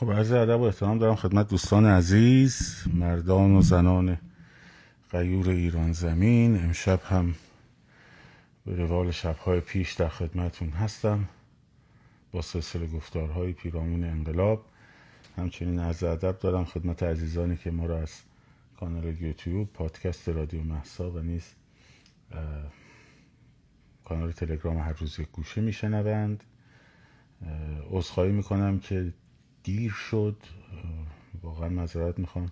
خب عرض ادب و احترام دارم خدمت دوستان عزیز مردان و زنان غیور ایران زمین. امشب هم به روال شبهای پیش در خدمتون هستم با سلسله گفتارهای پیرامون انقلاب. همچنین عرض ادب دارم خدمت عزیزانی که ما را از کانال یوتیوب پادکست رادیو محسا و نیز کانال تلگرام هر روز یک گوشه میشنوند. عذرخواهی می‌کنم که دیر شد. واقعا مذارت می‌خوام.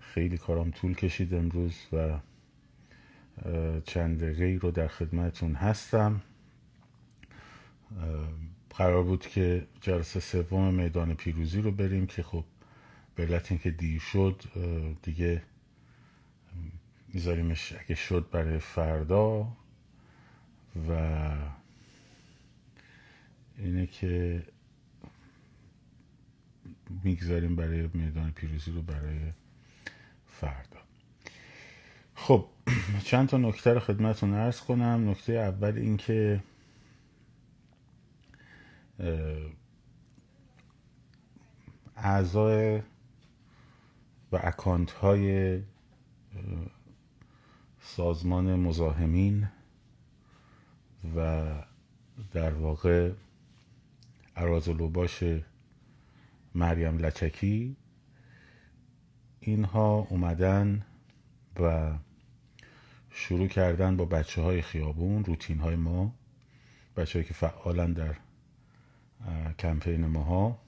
خیلی کارام طول کشید امروز و چند دقیقه رو در خدمتون هستم. قرار بود که جلسه سوم میدان پیروزی رو بریم که خب به علت اینکه دیر شد دیگه میذاریمش اگه شد برای فردا. و اینه که می‌گذاریم برای میدان پیروزی رو برای فردا. خب چند تا نکته رو خدمتون ارز کنم. نکته اول این که اعضای و اکانت های سازمان مزاحمین و در واقع باش مریم لچکی. اینها اومدن و شروع کردن با بچه های خیابون روتین های ما بچه که فعالن در کمپین ماها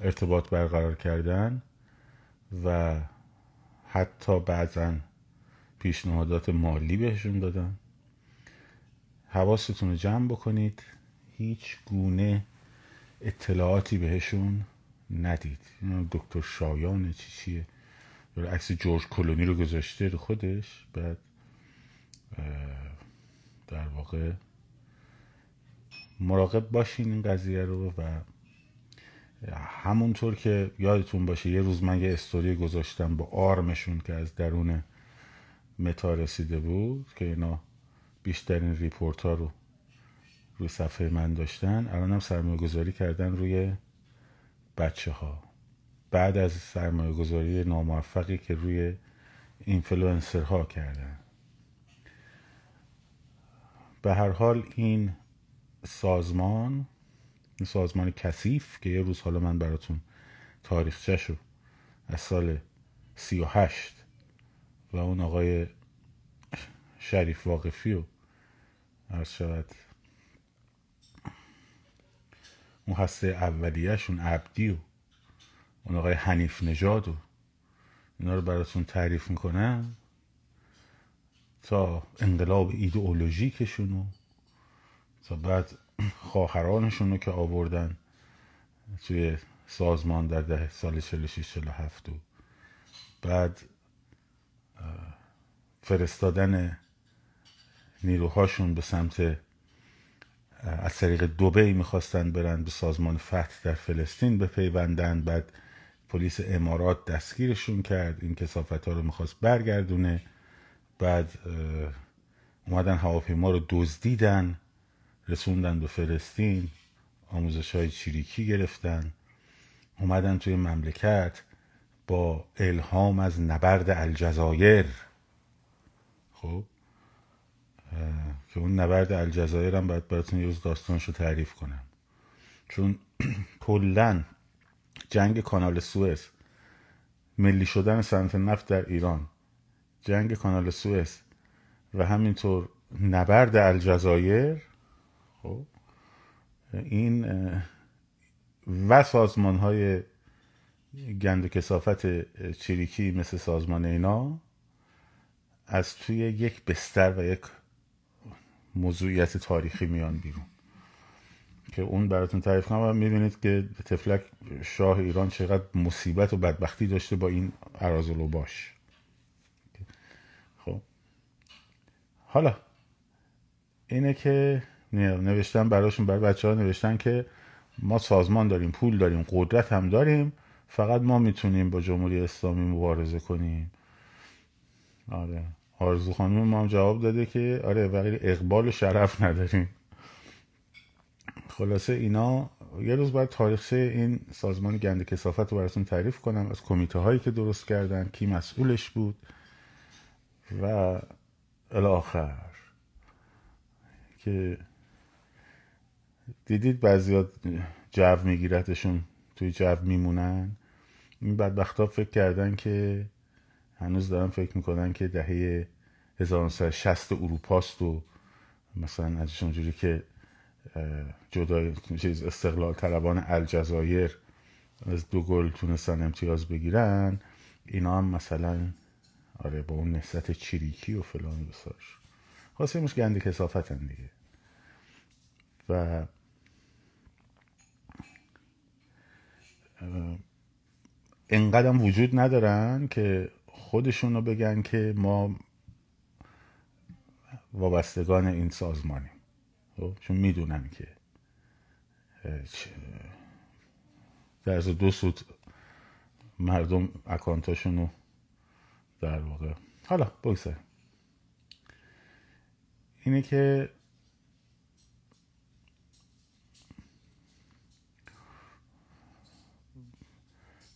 ارتباط برقرار کردن و حتی بعضا پیشنهادات مالی بهشون دادن. حواستون رو جمع بکنید. هیچ گونه اطلاعاتی بهشون ندید. دکتر شایان چی چیه؟ عکس جورج کلونی رو گذاشته رو خودش بعد در واقع مراقب باشین این قضیه رو و همونطور که یادتون باشه یه روز من یه استوری گذاشتم با آرمشون که از درون Meta رسیده بود که اینا بیشترین report ها رو روی صفحه من داشتن. الان هم سرمایه گذاری کردن روی بچه ها بعد از سرمایه گذاری ناموفقی که روی اینفلوئنسر ها کردن. به هر حال این سازمان این سازمان کثیف که یه روز حالا من براتون تاریخچه شو از سال سی و هشت و اون آقای شریف واقفی و عرض شود. اون هسته اولیهشون عبدی و اون آقای حنیف نژاد و اینا رو براتون تعریف می‌کنم. تا انقلاب ایدئولوژیکشون و تا بعد خواهرانشون رو که آوردن توی سازمان در ده سال 46 47 و بعد فرستادن نیروهاشون به سمت از طریق دوبی می‌خواستن برن به سازمان فتح در فلسطین بپیوندن بعد پلیس امارات دستگیرشون کرد. این کسافت ها رو می‌خواست برگردونه. بعد اومدن هواپیما رو دزدیدن رسوندن به فلسطین آموزش های چیریکی گرفتن. اومدن توی مملکت با الهام از نبرد الجزایر. خب که اون نبرد الجزایر هم باید براتون یه روز داستانش رو تعریف کنم. چون کلا جنگ کانال سوئز ملی شدن صنعت نفت در ایران جنگ کانال سوئز و همینطور نبرد الجزایر خب این و سازمان های گند و کسافت چریکی مثل سازمان اینا از توی یک بستر و یک موضوعیت تاریخی میان بیرون. که اون براتون تعریف کنم و می‌بینید که تفلک شاه ایران چقدر مصیبت و بدبختی داشته با این ارازلو باش خب. حالا اینه که نوشتن براشون برای بچه ها نوشتن که ما سازمان داریم پول داریم قدرت هم داریم فقط ما می‌تونیم با جمهوری اسلامی مبارزه کنیم. آره. آرزو خانم ما هم جواب داده که آره ولی اقبال و شرف نداریم. خلاصه اینا یه روز باید تاریخچه این سازمان گند کسافت رو براتون تعریف کنم از کمیته هایی که درست کردن کی مسئولش بود و الاخر. که دیدید بعضی جو میگیرتشون توی جو میمونن. این بدبخت ها فکر کردن که هنوز دارن فکر می‌کنن که دهه 1960 اروپاست و مثلا ازش اونجوری که جدای چیز استقلال طلبان الجزایر از دو گل تونستن امتیاز بگیرن اینا هم مثلا آره با اون نسبت چریکی و فلان بساش خاصه مش گنده کسافتن دیگه. و انقدر وجود ندارن که خودشون رو بگن که ما وابستگان این سازمانیم. خب، چون می‌دونن که در از دو سود مردم اکانتاشون رو در واقع حالا بگذاریم. اینه که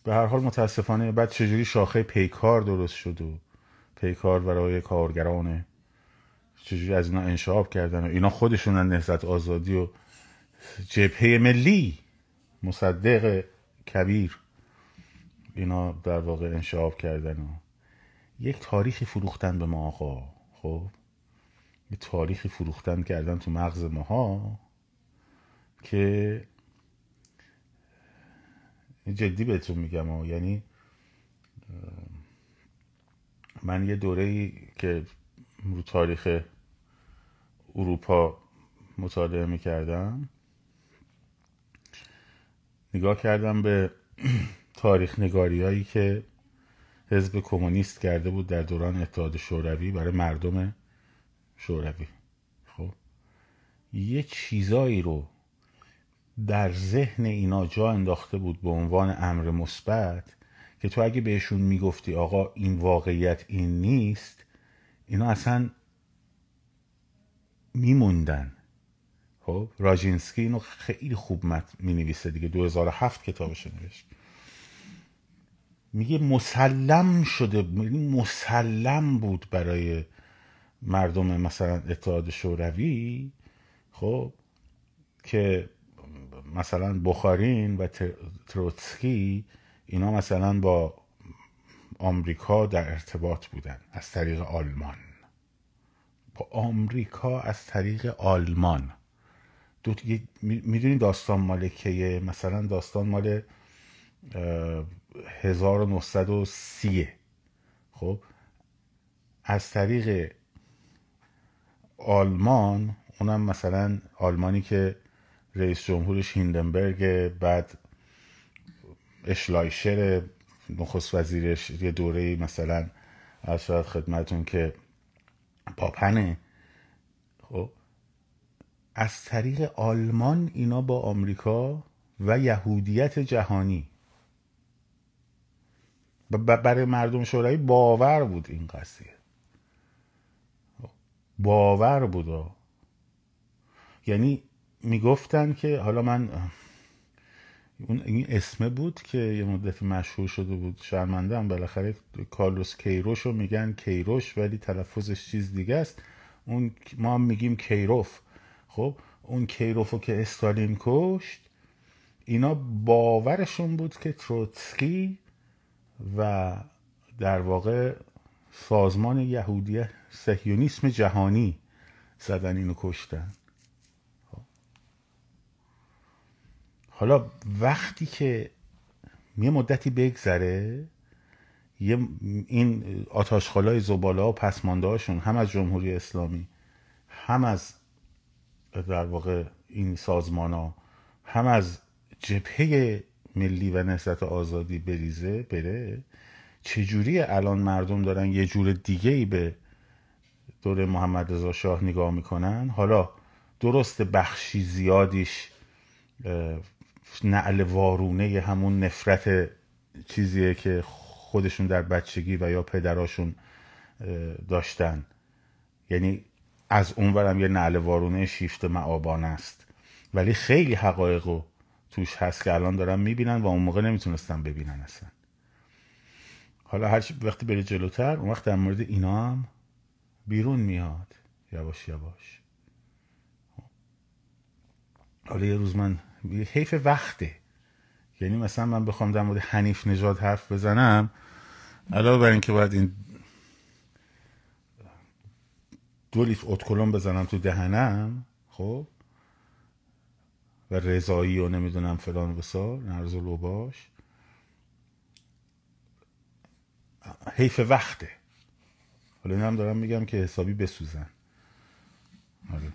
به هر حال متاسفانه بعد چجوری شاخه پیکار درست شد و پیکار برای کارگران چجوری از اینا انشاب کردن و اینا خودشون نهزت آزادی و جبهه ملی مصدق کبیر اینا در واقع انشاب کردن و یک تاریخی فروختن به ما آقا خب؟ یه تاریخی فروختن کردن تو مغز ماها که جدی بهتون میگم یعنی من یه دوره ای که رو تاریخ اروپا مطالعه می‌کردم نگاه کردم به تاریخ نگاری هایی که حزب کمونیست کرده بود در دوران اتحاد شوروی برای مردم شوروی. خب؟ یه چیزایی رو در ذهن اینا جا انداخته بود به عنوان امر مثبت که تو اگه بهشون می‌گفتی آقا این واقعیت این نیست اینا اصلا میموندن. خب راجینسکی اینو خیلی خوب می نویسه دیگه 2007 کتابش نوشت. میگه مسلم شده مسلم بود برای مردم مثلا اتحاد شوروی خب که مثلا بخارین و تروتسکی اینا مثلا با آمریکا در ارتباط بودن از طریق آلمان. با آمریکا از طریق آلمان. دو می‌دونی داستان مال کیه؟ مثلا داستان مال 1930 خب؟ از طریق آلمان اونم مثلا آلمانی که رئیس جمهورش هیندنبرگ بعد اشلایشر نخست وزیرش یه دوره مثلا از شاید خدمتون که پاپنه خب از طریق آلمان اینا با آمریکا و یهودیت جهانی. برای مردم شوروی باور بود این قضیه. باور بود. یعنی می‌گفتن که حالا من اون این اسمه بود که یه مدتی مشهور شده بود شرمنده هم بالاخره کارلوس کیروش رو میگن کیروش ولی تلفظش چیز دیگه است. اون ما هم میگیم کیروف. خب اون کیروفو که استالین کشت اینا باورشون بود که تروتسکی و در واقع سازمان یهودی سهیونیسم جهانی زدن اینو کشتن. حالا وقتی که یه مدتی بگذره یه این آتاشخالای زباله و پسمانده هاشون هم از جمهوری اسلامی هم از در واقع این سازمان ها هم از جبهه ملی و نهضت آزادی بریزه بره چجوری الان مردم دارن یه جور دیگه ای به دور محمد رضا شاه نگاه می‌کنن؟ حالا درست بخشی زیادیش نعل وارونه همون نفرت چیزیه که خودشون در بچگی و یا پدراشون داشتن. یعنی از اونورم یه نعل وارونه شیفت معابان است. ولی خیلی حقایق رو توش هست که الان دارن می‌بینن و اون موقع نمی‌تونستن ببینن اصلا. حالا هر وقتی بره جلوتر اون وقت در مورد اینا هم بیرون میاد. یواش یواش. حالا یه روز من حیف وقته. یعنی مثلا من بخوام در مورد حنیف نژاد حرف بزنم علاوه بر اینکه باید این دو لیتر اتکلون بزنم تو دهنم خب؟ و رضایی و نمی‌دونم فلان و بسار نرز و لوباش حیف وقته. حالا این هم دارم میگم که حسابی بسوزن. آره.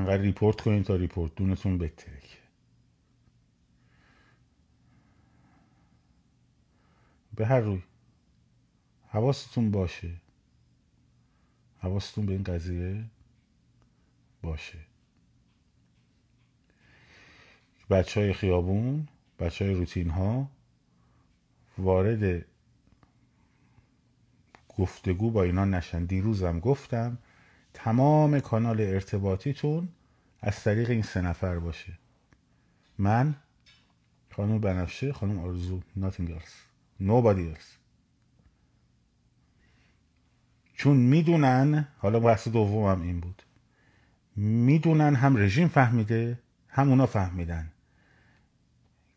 انقدر ریپورت کنین تا ریپورت دونتون بترک به هر روی. حواستون باشه. حواستون به این قضیه باشه. بچه های خیابون بچه های روتین ها وارد گفتگو با اینا نشن. دیروزم گفتم تمام کانال ارتباطیتون از طریق این سه نفر باشه. من خانم بنفشه خانم آرزو nothing else. Nobody else. چون می‌دونن حالا بحث دومم این بود. می‌دونن هم رژیم فهمیده هم اونا فهمیدن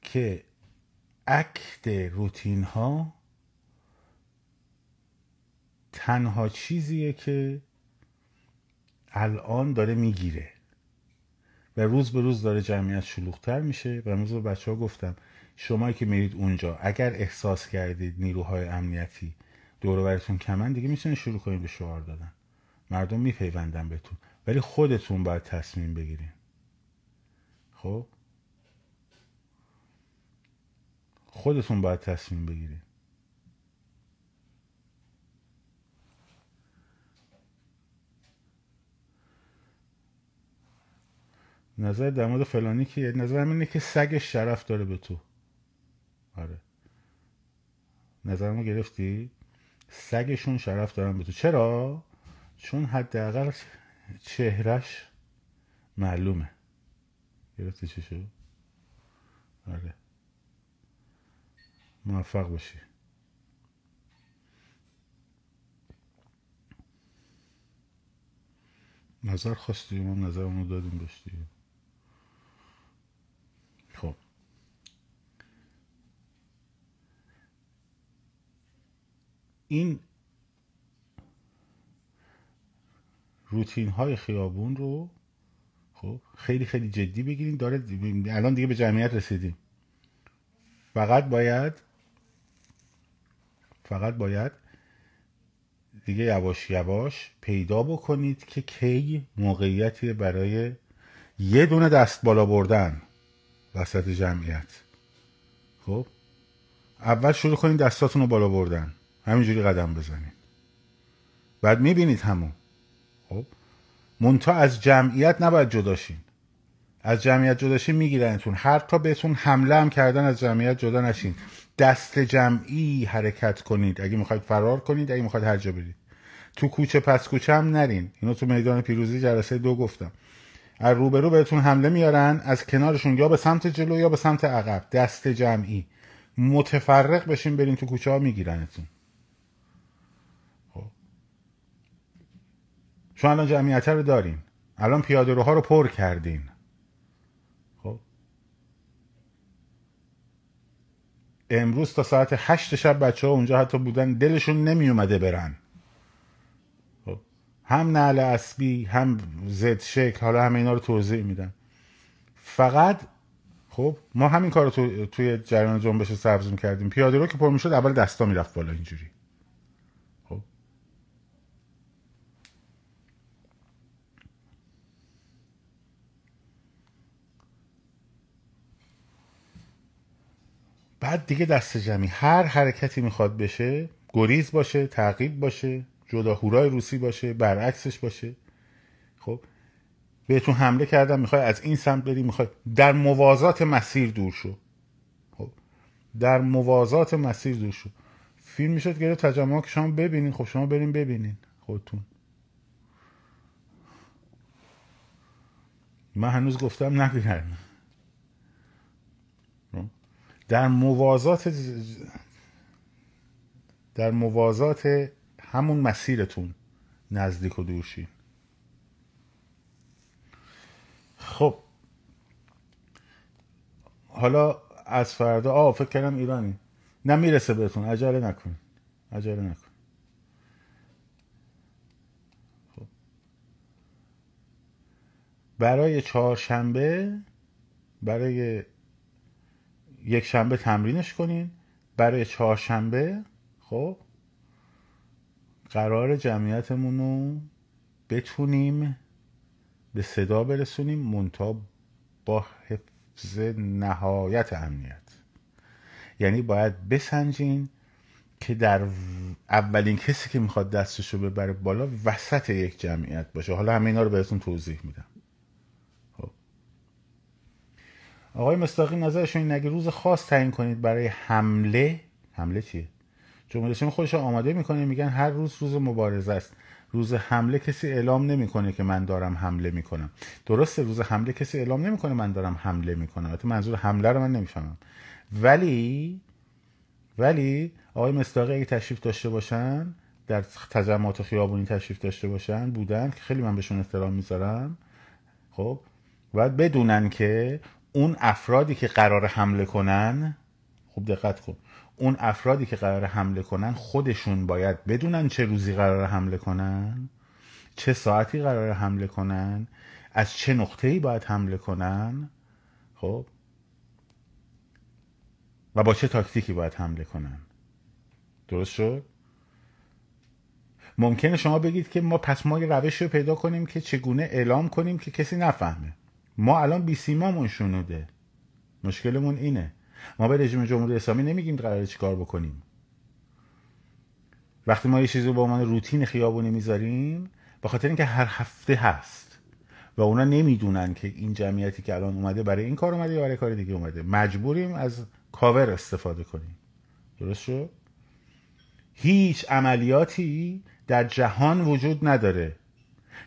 که اکت روتین ها تنها چیزیه که الان داره می‌گیره. و روز به روز داره جمعیت شلوغتر میشه. و امروز به بچه ها گفتم شما که میرید اونجا اگر احساس کردید نیروهای امنیتی دور کمن دیگه می‌تونید شروع کنید به شعار دادن. مردم میپیوندن بهتون. ولی خودتون باید تصمیم بگیرین خب؟ خودتون باید تصمیم بگیرین نظر در مورد فلانی که نظر اینه که سگش شرف داره به تو. آره. نظرمو گرفتی؟ سگشون شرف دارن به تو. چرا؟ چون حداقل چهرش معلومه. گرفتی چی آره. موفق باشی. نظر خواستی؟ ما نظرمو دادیم خب این روتین های خیابون رو خب خیلی خیلی جدی بگیریم داره الان دیگه به جمعیت رسیدیم. فقط باید فقط باید دیگه یواش یواش پیدا بکنید که کی موقعیتی برای یه دونه دست بالا بردن وسط جمعیت. خب؟ اول شروع کنید دستاتون رو بالا بردن. همینجوری قدم بزنید بعد می‌بینید همون. خب؟ منتها از جمعیت نباید جداشین از جمعیت جداشین میگیرنتون. هر تا بهتون حمله هم کردن از جمعیت جدا نشین. دست جمعی حرکت کنید. اگه می‌خواید فرار کنید اگه می‌خواید هر جا برید. تو کوچه پس کوچه هم نرین. اینو تو میدان پیروزی جلسه دو گفتم. از روبرو بهتون حمله میارن از کنارشون یا به سمت جلو یا به سمت عقب. دست جمعی. متفرق بشین برین تو کوچه ها میگیرنتون. چون الان جمعیت رو دارین الان پیاده روها رو پر کردین خب. امروز تا ساعت هشت شب بچه ها اونجا حتی بودن دلشون نمی اومده برن هم نعل اسبی هم زد شکل حالا همه اینا رو توضیح میدن فقط خب ما همین کار رو تو، توی جریان جنبش سبز می‌کردیم. پیاده رو که پر می‌شد اول دستا می‌رفت بالا اینجوری خب بعد دیگه دست جمعی. هر حرکتی می‌خواد بشه گریز باشه تعقیب باشه جدا هورای روسی باشه برعکسش باشه. خب بهتون حمله کردم می‌خوای از این سمت بری می‌خوای در موازات مسیر دور شو. خب در موازات مسیر دور شو. فیلم می‌شد گره تجمع که شما ببینین. خب شما برین ببینین خودتون. من هنوز گفتم نگیرن در موازات در موازات همون مسیرتون نزدیک و دورشین خب. حالا از فردا آه فکر کردم ایرانی. نه می‌رسه بهتون. عجله نکن. عجله نکن. خب. برای چهارشنبه برای یک شنبه تمرینش کنین. برای چهارشنبه خب قرار جمعیتمون رو بتونیم به صدا برسونیم منتها با حفظ نهایت امنیت. یعنی باید بسنجین که در اولین کسی که می‌خواد دستش رو ببره بالا وسط یک جمعیت باشه. حالا همه اینا رو بهتون توضیح میدم خب. آقای مستاقی نظرشون نگه روز خاص تعیین کنید برای حمله حمله چیه؟ جمهوری اسلامی خودش آماده می‌کنه میگن هر روز روز مبارزه است. روز حمله کسی اعلام نمی‌کنه که من دارم حمله می‌کنم. درسته روز حمله کسی اعلام نمی‌کنه من دارم حمله می‌کنم. البته منظور حمله رو من نمی‌فهمم. ولی ولی آقای مصداقی اگه تشریف داشته باشن در تجمعات خیابونی تشریف داشته باشن بودن که خیلی من بهشون احترام می‌ذارم. خب؟ باید بدونن که اون افرادی که قرار حمله کنن خوب دقت کن. اون افرادی که قرار حمله کنن خودشون باید بدونن چه روزی قرار حمله کنن چه ساعتی قرار حمله کنن از چه نقطه ای باید حمله کنن خب؟ و با چه تاکتیکی باید حمله کنن. درست شد؟ ممکنه شما بگید که ما پس ما یه روش رو پیدا کنیم که چگونه اعلام کنیم که کسی نفهمه. ما الان بی سیمامون شنوده. مشکلمون اینه. ما به رژیم جمهوری اسلامی نمیگیم قراره چیکار بکنیم. وقتی ما یه چیزی رو به عنوان روتین خیابونی می‌ذاریم به خاطر اینکه هر هفته هست و اونا نمی‌دونن که این جمعیتی که الان اومده برای این کار اومده یا برای کار دیگه اومده مجبوریم از کاور استفاده کنیم. درست شد؟ هیچ عملیاتی در جهان وجود نداره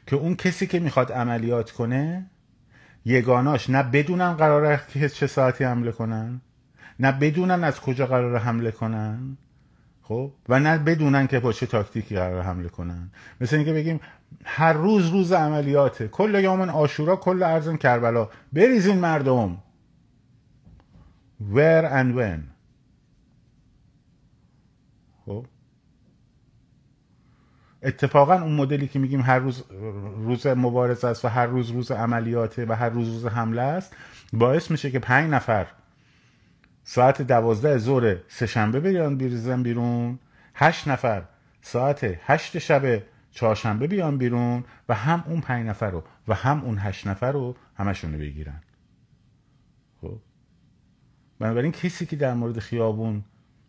که اون کسی که می‌خواد عملیات کنه یگاناش نه بدونن قراره که چه ساعتی حمله کنن نه بدونن از کجا قرار حمله کنن خب؟ و نه بدونن که با چه تاکتیکی قرار حمله کنن. مثل اینکه بگیم هر روز روز عملیاته. کل یومن آشورا کل ارزم کربلا. بریزین مردم. Where and when. خب؟ اتفاقا اون مدلی که میگیم هر روز روز مبارزه است و هر روز روز عملیاته و هر روز روز حمله است باعث میشه که پنج نفر ساعت دوازده ظهر سهشنبه بیان بریزن بیرون هشت نفر ساعت هشت شب چهارشنبه بیان بیرون و هم اون پنج نفر رو و هم اون هشت نفر رو همشون رو بگیرن. خب؟ بنابراین کسی که در مورد خیابون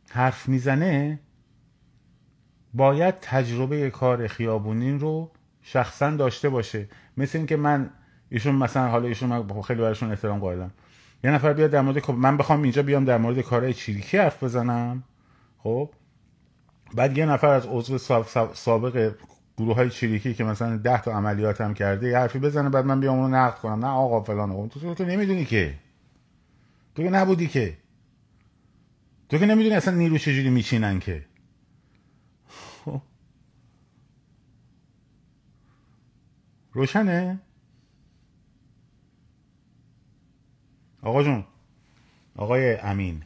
حرف می‌زنه باید تجربه کار خیابونین رو شخصا داشته باشه. مثل اینکه من ایشون مثلا حالا ایشون من خیلی براشون احترام قائلم. یه نفر بیاد در مورد من بخوام اینجا بیام در مورد کارهای چیریکی حرف بزنم. خب؟ بعد یه نفر از عضو سابق گروه های چیریکی که مثلا ده تا عملیات هم کرده یه حرفی بزنه بعد من بیام اونو نقد کنم. نه آقا فلان تو تو نمی‌دونی که. تو که نبودی که. تو که نمی‌دونی اصلا نیرو چجوری میچینن که خب. روشنه؟ آقا جون آقای امین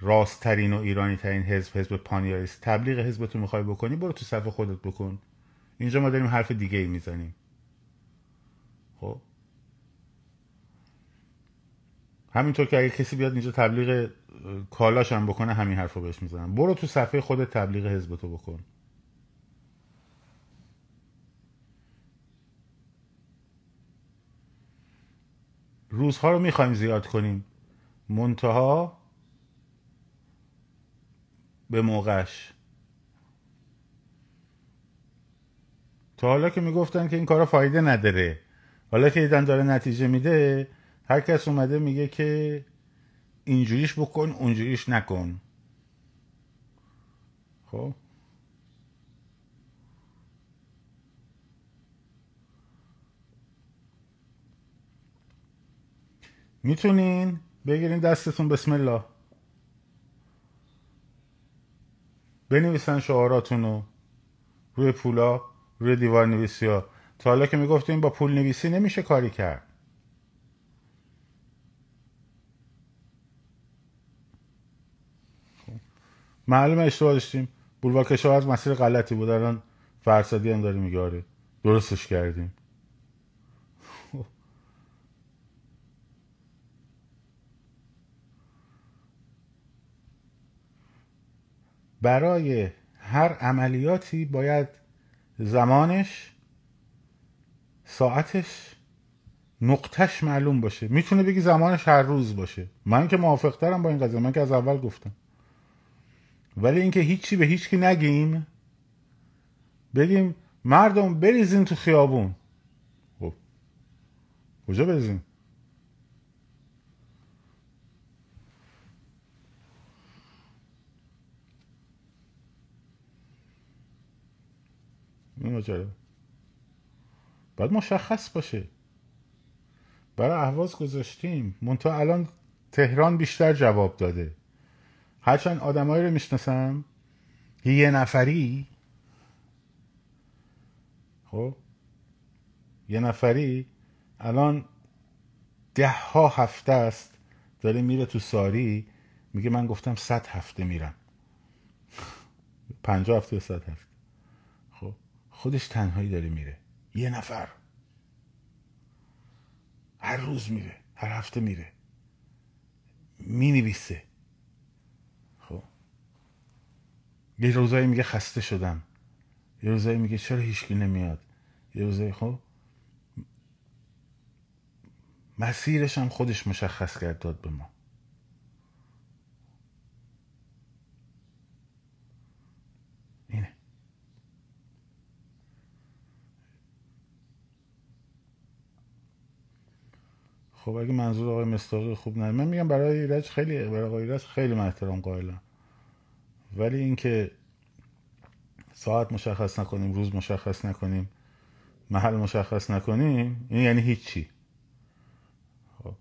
راستترین و ایرانی ترین حزب حزب پانیاریست تبلیغ حزبتون می‌خوای بکنی برو تو صفحه خودت بکن. اینجا ما داریم حرف دیگه ای می‌زنیم. خب؟ همینطور که اگه کسی بیاد اینجا تبلیغ کالاش هم بکنه همین حرف رو بهش می‌زنم. برو تو صفحه خودت تبلیغ حزبتو بکن. روزها رو می‌خوایم زیاد کنیم. منتها به موقعش. تا حالا که می‌گفتن که این کارا فایده نداره. حالا که ایدن داره نتیجه میده هر کس اومده میگه که اینجوریش بکن اونجوریش نکن. خب؟ می‌تونین بگیرین دستتون بسم الله. بنویسن شعاراتون رو روی پولا روی دیوار نویسی ها تا حالا که می‌گفتیم با پول نویسی نمیشه کاری کرد. معلومه اشتباه داشتیم. بولوار کشاورز مسیر غلطی بود. الان فرسادی هم داره میگه آره. درستش کردیم. برای هر عملیاتی باید زمانش ساعتش نقطش معلوم باشه. می‌تونه بگی زمانش هر روز باشه. من که موافق ترم با این قضیه. من که از اول گفتم. ولی اینکه هیچی به هیچکی نگیم بگیم مردم بریزین تو خیابون. خب کجا بریزین؟ این باید مشخص باشه. برای احواز گذاشتیم. منتها الان تهران بیشتر جواب داده. هرچند آدمایی رو می‌شناسم یه نفری خب یه نفری الان ده ها هفته است داره میره تو ساری میگه من گفتم صد هفته میرم. پنجاه هفته صد هفته. خودش تنهایی داره میره. یه نفر. هر روز میره هر هفته میره. می‌نویسه. خب. یه روزایی میگه خسته شدم. یه روزایی میگه چرا هیچکی نمیاد؟ یه روزایی خب. مسیرش هم خودش مشخص کرد داد به ما اینه خب اگه منظور آقای مستاقی خوب نه. من میگم برای ایرج خیلی برای آقای ایرج خیلی من احترام قائلم. ولی اینکه ساعت مشخص نکنیم روز مشخص نکنیم محل مشخص نکنیم این یعنی هیچی. خب.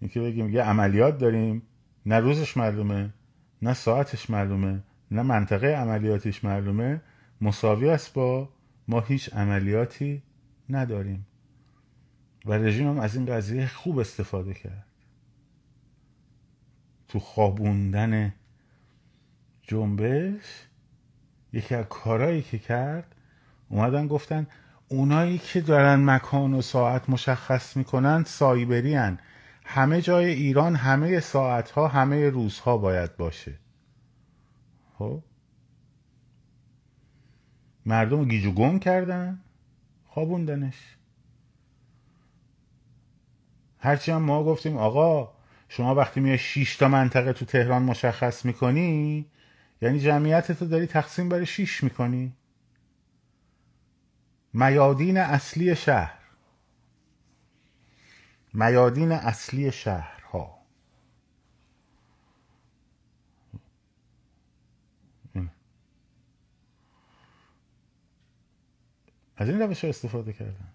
اینکه بگیم یه عملیات داریم نه روزش معلومه نه ساعتش معلومه نه منطقه عملیاتش معلومه. مساوی است با ما هیچ عملیاتی نداریم. و رژیم هم از این قضیه خوب استفاده کرد. تو خوابوندن جنبش یکی از کارهایی که کرد اومدن گفتن اونایی که دارن مکان و ساعت مشخص می‌کنن سایبری هن. همه جای ایران همه ساعت ها همه روزها باید باشه. خب؟ مردم گیج و گم کردن خوابوندنش. هرچی هم ما گفتیم آقا شما وقتی میای 6 تا منطقه تو تهران مشخص می‌کنی یعنی جمعیت تو داری تقسیم برای 6 می‌کنی. میادین اصلی شهر. میادین اصلی شهرها. از این روش استفاده کردن.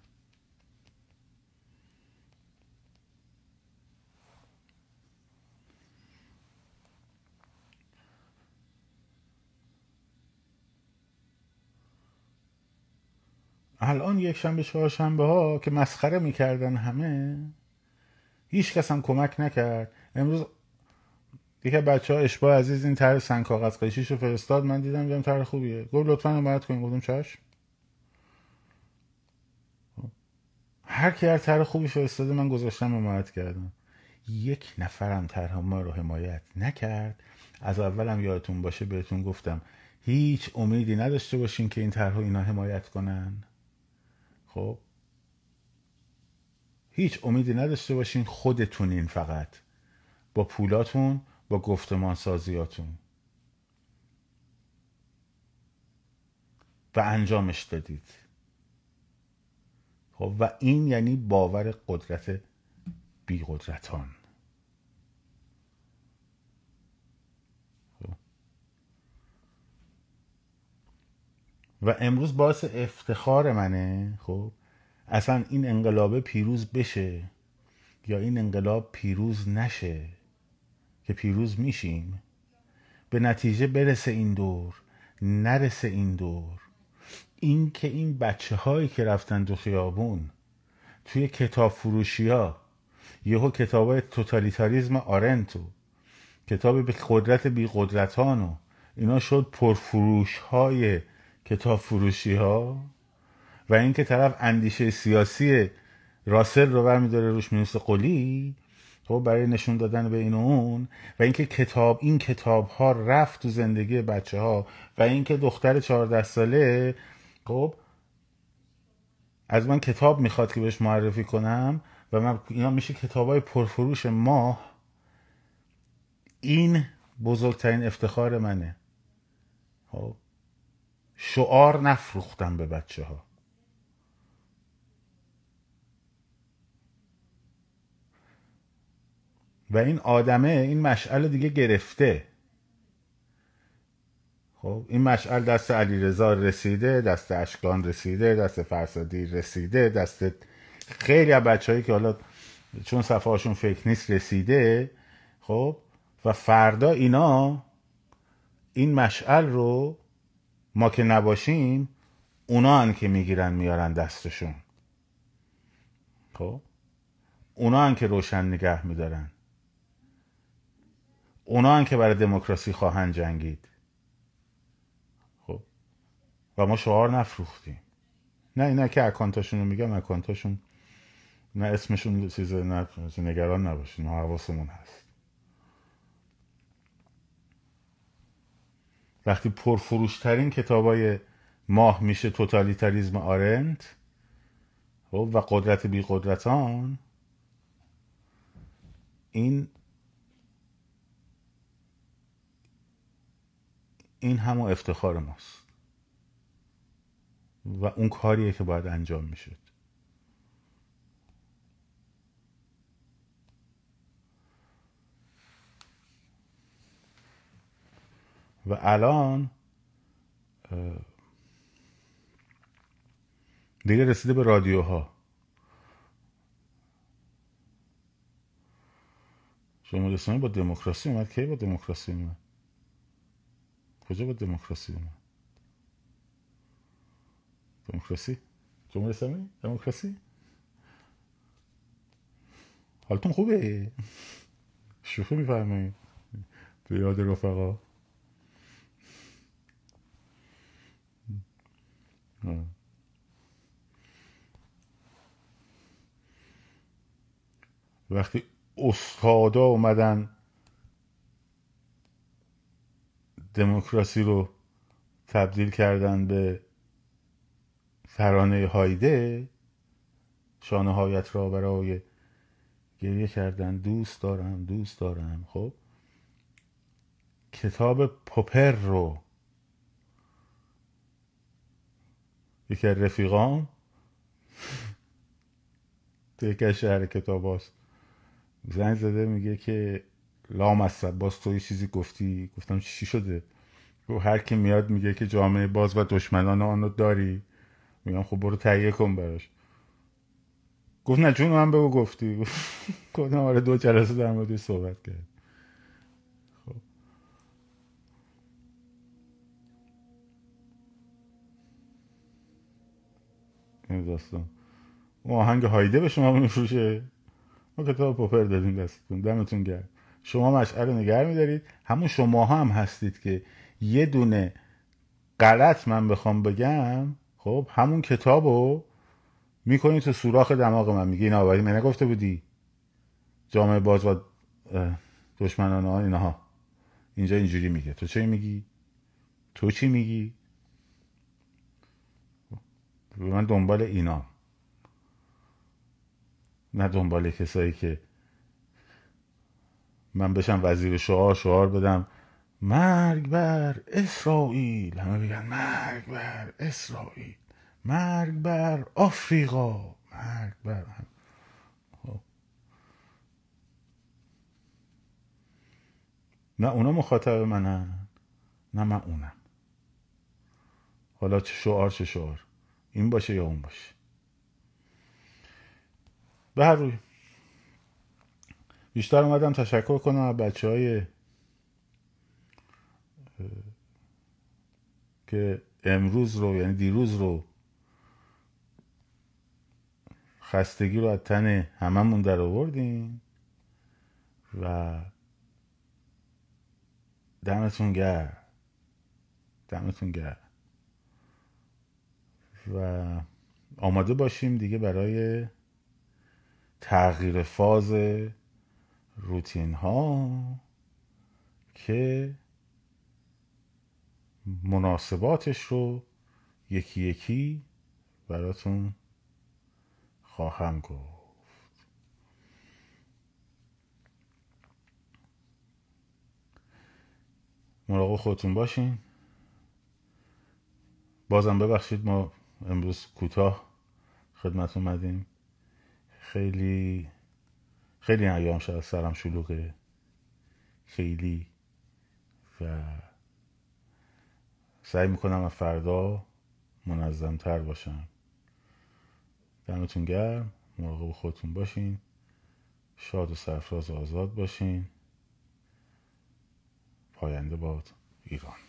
الان یک شنبه چهارشنبه ها که مسخره می‌کردن همه هیچ کس هم کمک نکرد. امروز یکی بچه ها اشباه عزیز این طرح سنگ کاغذ قشیش رو فرستاد من دیدم دیدم طرح خوبیه. گفت لطفا حمایت کنیم گفتم چشم هر کی هر طرح خوبی فرستاده من گذاشتم حمایت کردم. یک نفرم طرح ما رو حمایت نکرد. از اولم یادتون باشه بهتون گفتم هیچ امیدی نداشته باشین که این طرح اینا حمایت کنن. خب؟ هیچ امیدی نداشته باشین خودتونین فقط. با پولاتون با گفتمان سازیاتون و انجامش دادید. خب و این یعنی باور قدرت بی قدرتان خب. و امروز باعث افتخار منه خب؟ اصلا این انقلاب پیروز بشه یا این انقلاب پیروز نشه که پیروز میشیم؟ به نتیجه برسه این دور نرسه این دور. این که این بچه هایی که رفتن دو خیابون توی کتاب فروشی ها یهو کتاب های توتالیتاریزم آرنتو کتاب به قدرت بی قدرتانو اینا شد پرفروش های کتاب فروشی ها و اینکه طرف اندیشه سیاسی راسل رو برمیداره روش مینوسه قلی خب برای نشون دادن به این و اون. و اینکه کتاب این کتاب ها رفت تو زندگی بچه ها و اینکه دختر چهارده ساله خب از من کتاب می‌خواد که بهش معرفی کنم و من اینا میشه کتاب های پرفروش ماه. این بزرگترین افتخار منه. خب شعار نفروختم به بچه ها و این آدمه این مشعل دیگه گرفته. خب این مشعل دست علیرضا رسیده دست اشکان رسیده دست فرسادی رسیده دست خیلی از بچههایی که حالا چون صفحه هاشون فکر نیست رسیده. خب و فردا اینا این مشعل رو ما که نباشیم اونا هن که می‌گیرن میارن دستشون. خب؟ اونا هن که روشن نگه میدارن. اونا هن که برای دموکراسی خواهند جنگید. خب؟ و ما شعار نفروختیم. نه اینا که اکانتاشون رو میگم اکانتاشون نه اسمشون چیز نه نگران نباشین ما حواسمون هست. وقتی پرفروشترین کتابای ماه میشه توتالیتاریزم آرنت خب و قدرت بی قدرتان این این همون افتخار ماست. و اون کاریه که باید انجام می‌شد. و الان دیگه رسیده به رادیوها. جمهوری اسلامی با دموکراسی اومد. کی با دموکراسی اومد؟ کجا با دموکراسی اومد؟ دموکراسی؟ جمهوری اسلامی؟ دموکراسی؟ حالتون خوبه؟ شوخی میفرمایید. به یاد رفقا. وقتی استادا اومدن دموکراسی رو تبدیل کردن به ترانه هایده شانه هایت را برای گریه کردن دوست دارم دوست دارم خب؟ کتاب پوپر رو یکی از رفیقام. تو یکی شهر کتاب هاست. زنگ زده میگه که لام اصب باز تو یه چیزی گفتی؟ گفتم چی شده؟ و هر کی میاد میگه که جامعه باز و دشمنان آنو داری. میگم خب برو تهیه کن براش. گفت نه جون من بگو گفتی. گفتم آره دو جلسه در مورد صحبت کرد. این داستان. اون آهنگ هایده به شما میفروشه. ما کتاب پوپر دادیم دستتون دمتون گرد شما مشعل نگر میدارید. همون شما هم هستید که یه دونه غلط من بخوام بگم خب همون کتاب رو می‌کنی تو سوراخ دماغ من. میگی اینا من نگفته بودی. جامعه باز و دشمنان ها اینها. اینجا اینجوری میگه. تو چه میگی؟ تو چی میگی؟ من دنبال اینا. نه دنبال کسایی که من بشم وزیر شعار شعار بدم. مرگ بر اسرائیل. همه بگن مرگ بر اسرائیل. مرگ بر آفریقا. مرگ بر خب. نه اونا مخاطب منن. نه من اونم. حالا چه شعار چه شعار. این باشه یا اون باشه. به هر روی. بیشتر اومدم تشکر کنم از بچه های که امروز رو یعنی دیروز رو خستگی رو از تن هممون در آوردین و دمتون گرم. دمتون گرم. و آماده باشیم دیگه برای تغییر فاز روتین ها که مناسباتش رو یکی یکی براتون خواهم گفت. مراقب خودتون باشین. بازم ببخشید ما امروز کوتاه خدمت اومدیم. خیلی خیلی ایام شد سرم شلوغه. خیلی. و سعی می‌کنم از فردا منظمتر باشم. دمتون گرم. مراقب خودتون باشین. شاد و سرفراز و آزاد باشین. پاینده باد ایران.